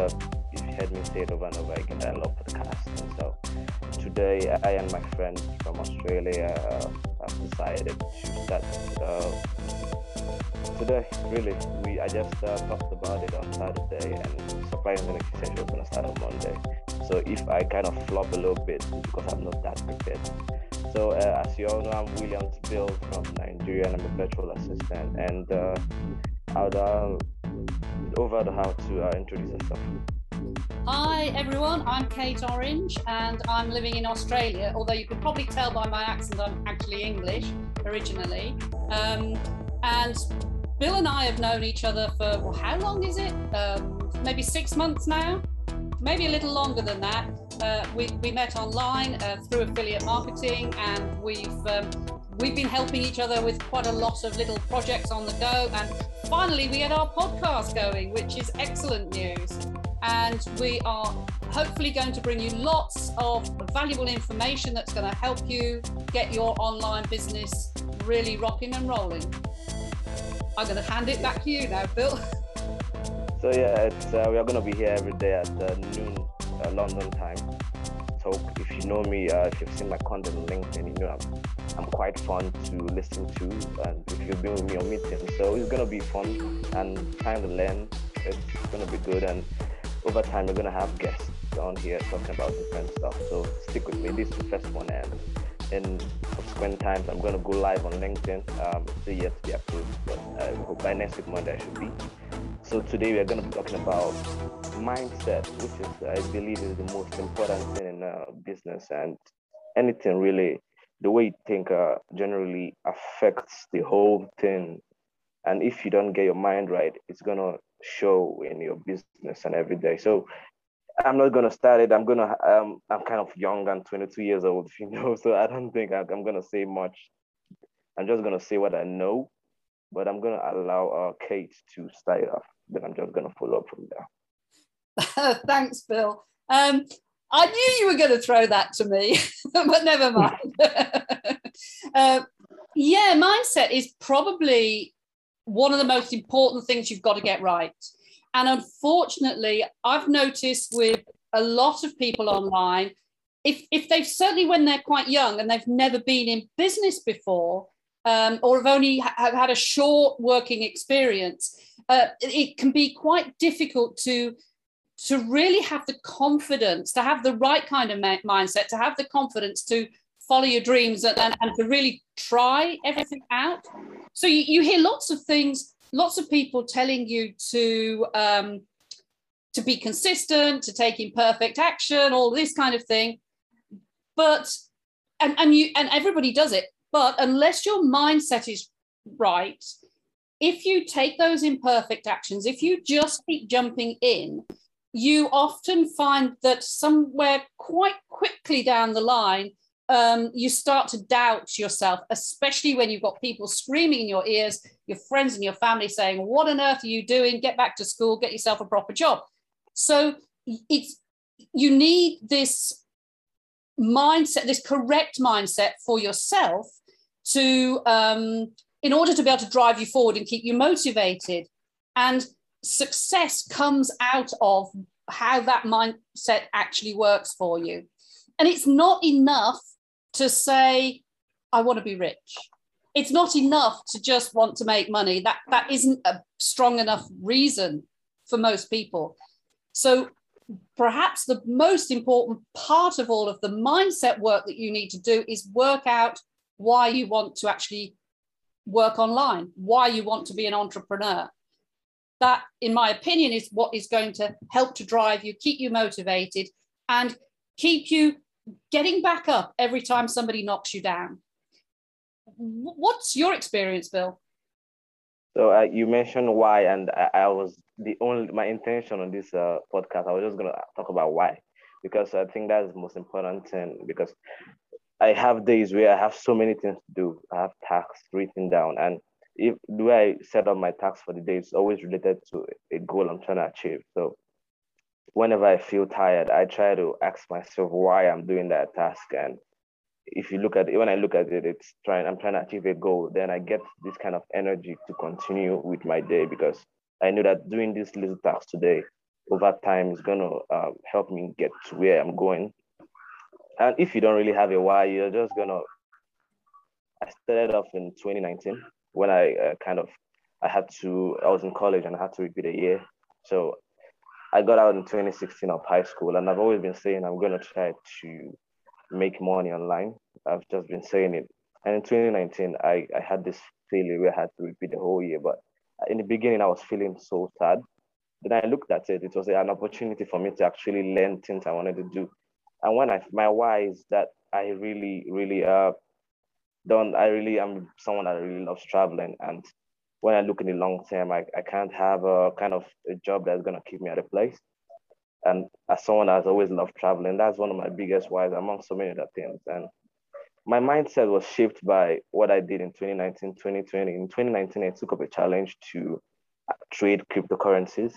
heard you've heard me say it over and over again I love podcasts. And so today, I and my friend from Australia uh, have decided to start. Uh, today, really, we I just uh, talked about it on Saturday, and surprisingly, she said she was gonna start on Monday. So if I kind of flop a little bit, because I'm not that prepared. So uh, as you all know, I'm Williams Bill from Nigeria, and I'm a virtual assistant. And uh, I'd over to how to uh, introduce yourself. Hi everyone, I'm Kate Orange and I'm living in Australia. Although you can probably tell by my accent, I'm actually English originally. Um, and Bill and I have known each other for well, how long is it? Um, maybe six months now, maybe a little longer than that. Uh, we, we met online uh, through affiliate marketing and we've um, we've been helping each other with quite a lot of little projects on the go and finally we had our podcast going which is excellent news. And we are hopefully going to bring you lots of valuable information that's going to help you get your online business really rocking and rolling. I'm going to hand it back to you now bill so yeah uh, we are going to be here every day at uh, noon uh, London time. So if you know me, uh, if you've seen my content on LinkedIn, you know I'm, I'm quite fun to listen to, and if you've been with me on meetings, so it's gonna be fun and time to learn. It's gonna be good, and over time we're gonna have guests on here talking about different stuff. So stick with me. This is the first one, and in subsequent times I'm gonna go live on LinkedIn. Um, still yet to be approved, but I hope by next week Monday I should be. So today we are to be talking about mindset, which is, I believe, is the most important thing in uh, business and anything really. The way you think uh, generally affects the whole thing. And if you don't get your mind right, it's going to show in your business and every day. So I'm not going to start it. I'm to, um, I'm kind of young. I'm 22 years old, you know, so I don't think I'm going to say much. I'm just going to say what I know, but I'm going to allow uh, Kate to start it off then I'm just going to follow up from there. Thanks, Bill. Um, I knew you were going to throw that to me, but never mind. uh, yeah, mindset is probably one of the most important things you've got to get right. And unfortunately, I've noticed with a lot of people online, if, if they've certainly when they're quite young and they've never been in business before, um, or have only ha- had a short working experience, uh, it can be quite difficult to to really have the confidence, to have the right kind of ma- mindset, to have the confidence to follow your dreams and, and, and to really try everything out. So you, you hear lots of things, lots of people telling you to um, to be consistent, to take imperfect action, all this kind of thing. But and, and you and everybody does it, but unless your mindset is right, if you take those imperfect actions, if you just keep jumping in, you often find that somewhere quite quickly down the line, um, you start to doubt yourself, especially when you've got people screaming in your ears, your friends and your family saying, What on earth are you doing? Get back to school, get yourself a proper job. So it's you need this mindset, this correct mindset for yourself to um, in order to be able to drive you forward and keep you motivated. And success comes out of how that mindset actually works for you. And it's not enough to say, I want to be rich. It's not enough to just want to make money. That, that isn't a strong enough reason for most people. So perhaps the most important part of all of the mindset work that you need to do is work out why you want to actually work online, why you want to be an entrepreneur. That, in my opinion, is what is going to help to drive you, keep you motivated, and keep you getting back up every time somebody knocks you down. What's your experience, Bill? So uh, you mentioned why, and I, I, was the only my intention on this uh, podcast. I was just gonna talk about why, because I think that's the most important thing. Because I have days where I have so many things to do. I have tasks written down, and if the way I set up my tasks for the day is always related to a goal I'm trying to achieve. So whenever I feel tired, I try to ask myself why I'm doing that task, and if you look at it, when I look at it, it's trying, I'm trying to achieve a goal, then I get this kind of energy to continue with my day because I know that doing this little task today over time is going to uh, help me get to where I'm going. And if you don't really have a why, you're just going to. I started off in 2019 when I uh, kind of I had to I was in college and I had to repeat a year. So I got out in 2016 of high school, and I've always been saying I'm going to try to make money online. I've just been saying it. And in 2019, I, I had this failure where I had to repeat the whole year. But in the beginning, I was feeling so sad. Then I looked at it, it was an opportunity for me to actually learn things I wanted to do. And when I, my why is that I really, really, uh, don't, I really am someone that really loves traveling. And when I look in the long term, I, I can't have a kind of a job that's to keep me at a place. And as someone that's always loved traveling, that's one of my biggest whys among so many other things. And my mindset was shaped by what I did in 2019, 2020. In 2019, I took up a challenge to trade cryptocurrencies,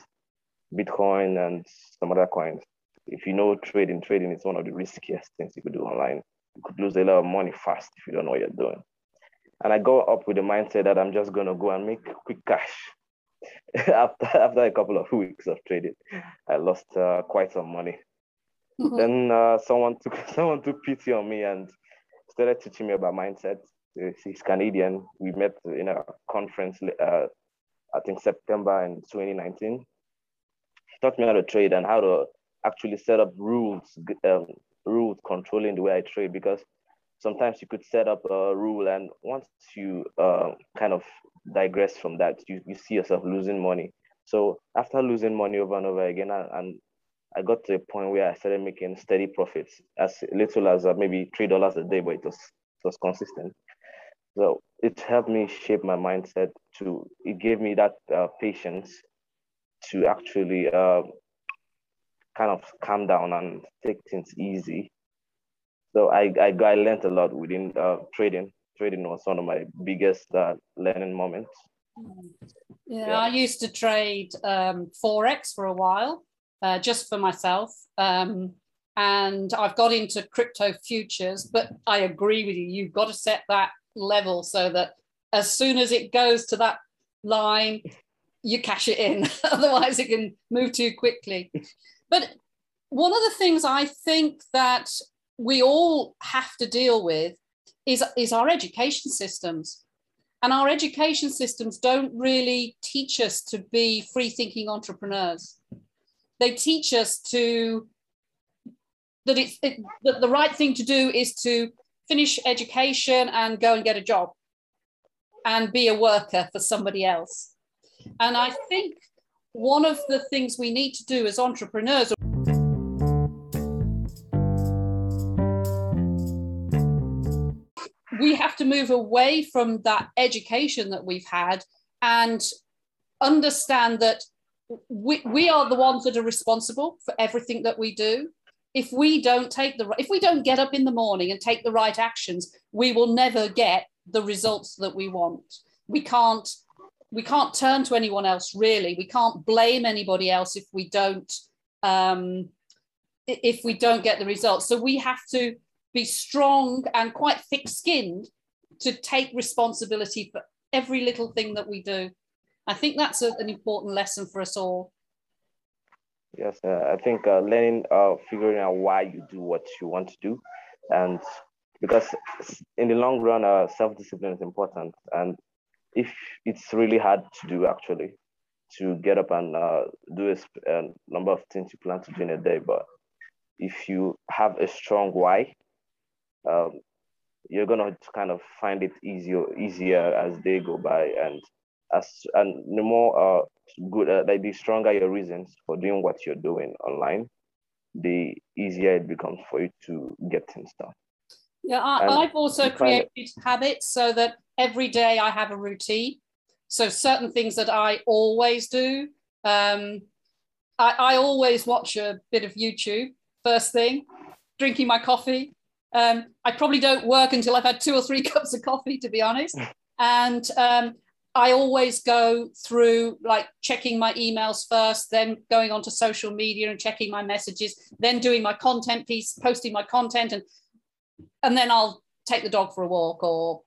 Bitcoin, and some other coins. If you know trading, trading is one of the riskiest things you could do online. You could lose a lot of money fast if you don't know what you're doing. And I go up with the mindset that I'm just going to go and make quick cash. after, after a couple of weeks of trading, I lost uh, quite some money. Mm-hmm. Then uh, someone took someone took pity on me and started teaching me about mindset. He's Canadian. We met in a conference, uh, I think September in 2019. He taught me how to trade and how to actually set up rules, um, rules controlling the way I trade because sometimes you could set up a rule and once you uh, kind of digress from that you, you see yourself losing money. So after losing money over and over again and, and i got to a point where i started making steady profits as little as uh, maybe three dollars a day but it was it was consistent. So it helped me shape my mindset to it gave me that uh, patience to actually uh, kind of calm down and take things easy so I, I, I learned a lot within uh, trading. Trading was one of my biggest uh, learning moments. Yeah, yeah, I used to trade um, Forex for a while, uh, just for myself. Um, and I've got into crypto futures, but I agree with you. You've got to set that level so that as soon as it goes to that line, you cash it in. Otherwise, it can move too quickly. But one of the things I think that we all have to deal with is, is our education systems. And our education systems don't really teach us to be free thinking entrepreneurs. They teach us to that it's it, that the right thing to do is to finish education and go and get a job and be a worker for somebody else. And I think one of the things we need to do as entrepreneurs we have to move away from that education that we've had and understand that we, we are the ones that are responsible for everything that we do. If we don't take the if we don't get up in the morning and take the right actions we will never get the results that we want. We can't we can't turn to anyone else really we can't blame anybody else if we don't um, if we don't get the results so we have to be strong and quite thick skinned to take responsibility for every little thing that we do. I think that's a, an important lesson for us all. Yes, uh, I think uh, learning, uh, figuring out why you do what you want to do, and because in the long run, uh, self discipline is important. And if it's really hard to do, actually, to get up and uh, do a, a number of things you plan to do in a day, but if you have a strong why, um, you're gonna kind of find it easier easier as they go by, and as and the more uh, good, uh, like the stronger your reasons for doing what you're doing online, the easier it becomes for you to get things done. Yeah, I, have also created habits so that every day I have a routine. So certain things that I always do. Um, I, I always watch a bit of YouTube first thing, drinking my coffee, um, I probably don't work until I've had two or three cups of coffee, to be honest. And um, I always go through like checking my emails first, then going onto social media and checking my messages, then doing my content piece, posting my content. And and then I'll take the dog for a walk or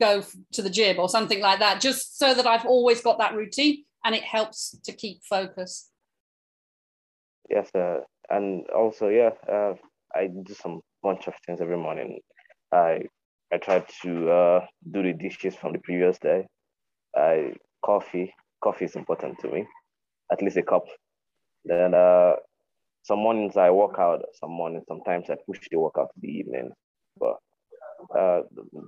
go to the gym or something like that, just so that I've always got that routine and it helps to keep focus. Yes, uh, and also, yeah, uh, I do some bunch of things every morning. I I try to uh, do the dishes from the previous day. I coffee. Coffee is important to me, at least a cup. Then uh, some mornings I work out. Some mornings, sometimes I push the workout to the evening. But uh,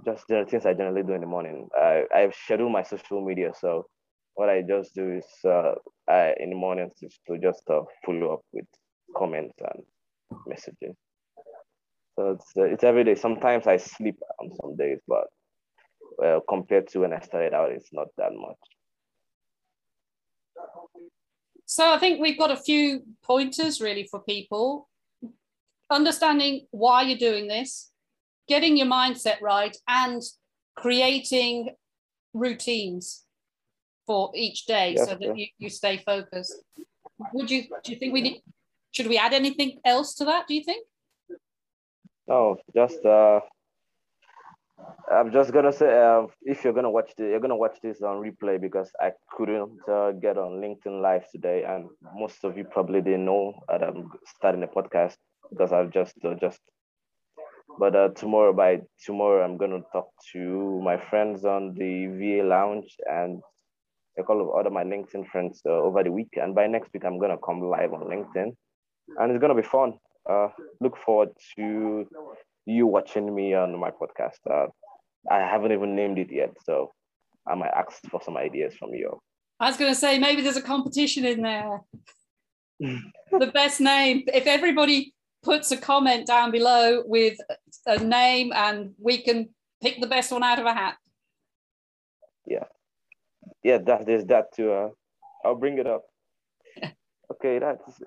just the things I generally do in the morning. I I've scheduled my social media, so what I just do is uh, I, in the mornings is to just uh, follow up with comments and messaging. So it's uh, it's every day. Sometimes I sleep on some days, but compared to when I started out, it's not that much. So I think we've got a few pointers really for people. Understanding why you're doing this, getting your mindset right, and creating routines for each day yes, so that you, you stay focused. Would you do you think we need should we add anything else to that, do you think? No, just uh I'm just gonna say uh, if you're gonna watch the you're gonna watch this on replay because I couldn't uh, get on LinkedIn Live today, and most of you probably didn't know that I'm starting a podcast because I've just uh, just. But uh, tomorrow by tomorrow I'm gonna talk to my friends on the VA Lounge and a couple of other my LinkedIn friends uh, over the week, and by next week I'm gonna come live on LinkedIn, and it's gonna be fun. Uh, look forward to you watching me on my podcast. Uh, I haven't even named it yet, so I might ask for some ideas from you. I was going to say maybe there's a competition in there. the best name. If everybody puts a comment down below with a name, and we can pick the best one out of a hat. Yeah, yeah. That there's that too. Uh, I'll bring it up. okay, that's.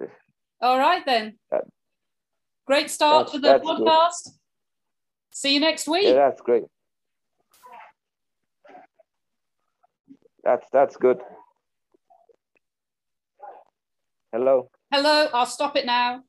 All right then. That, Great start to the podcast. Good. See you next week. Yeah, that's great. That's that's good. Hello. Hello, I'll stop it now.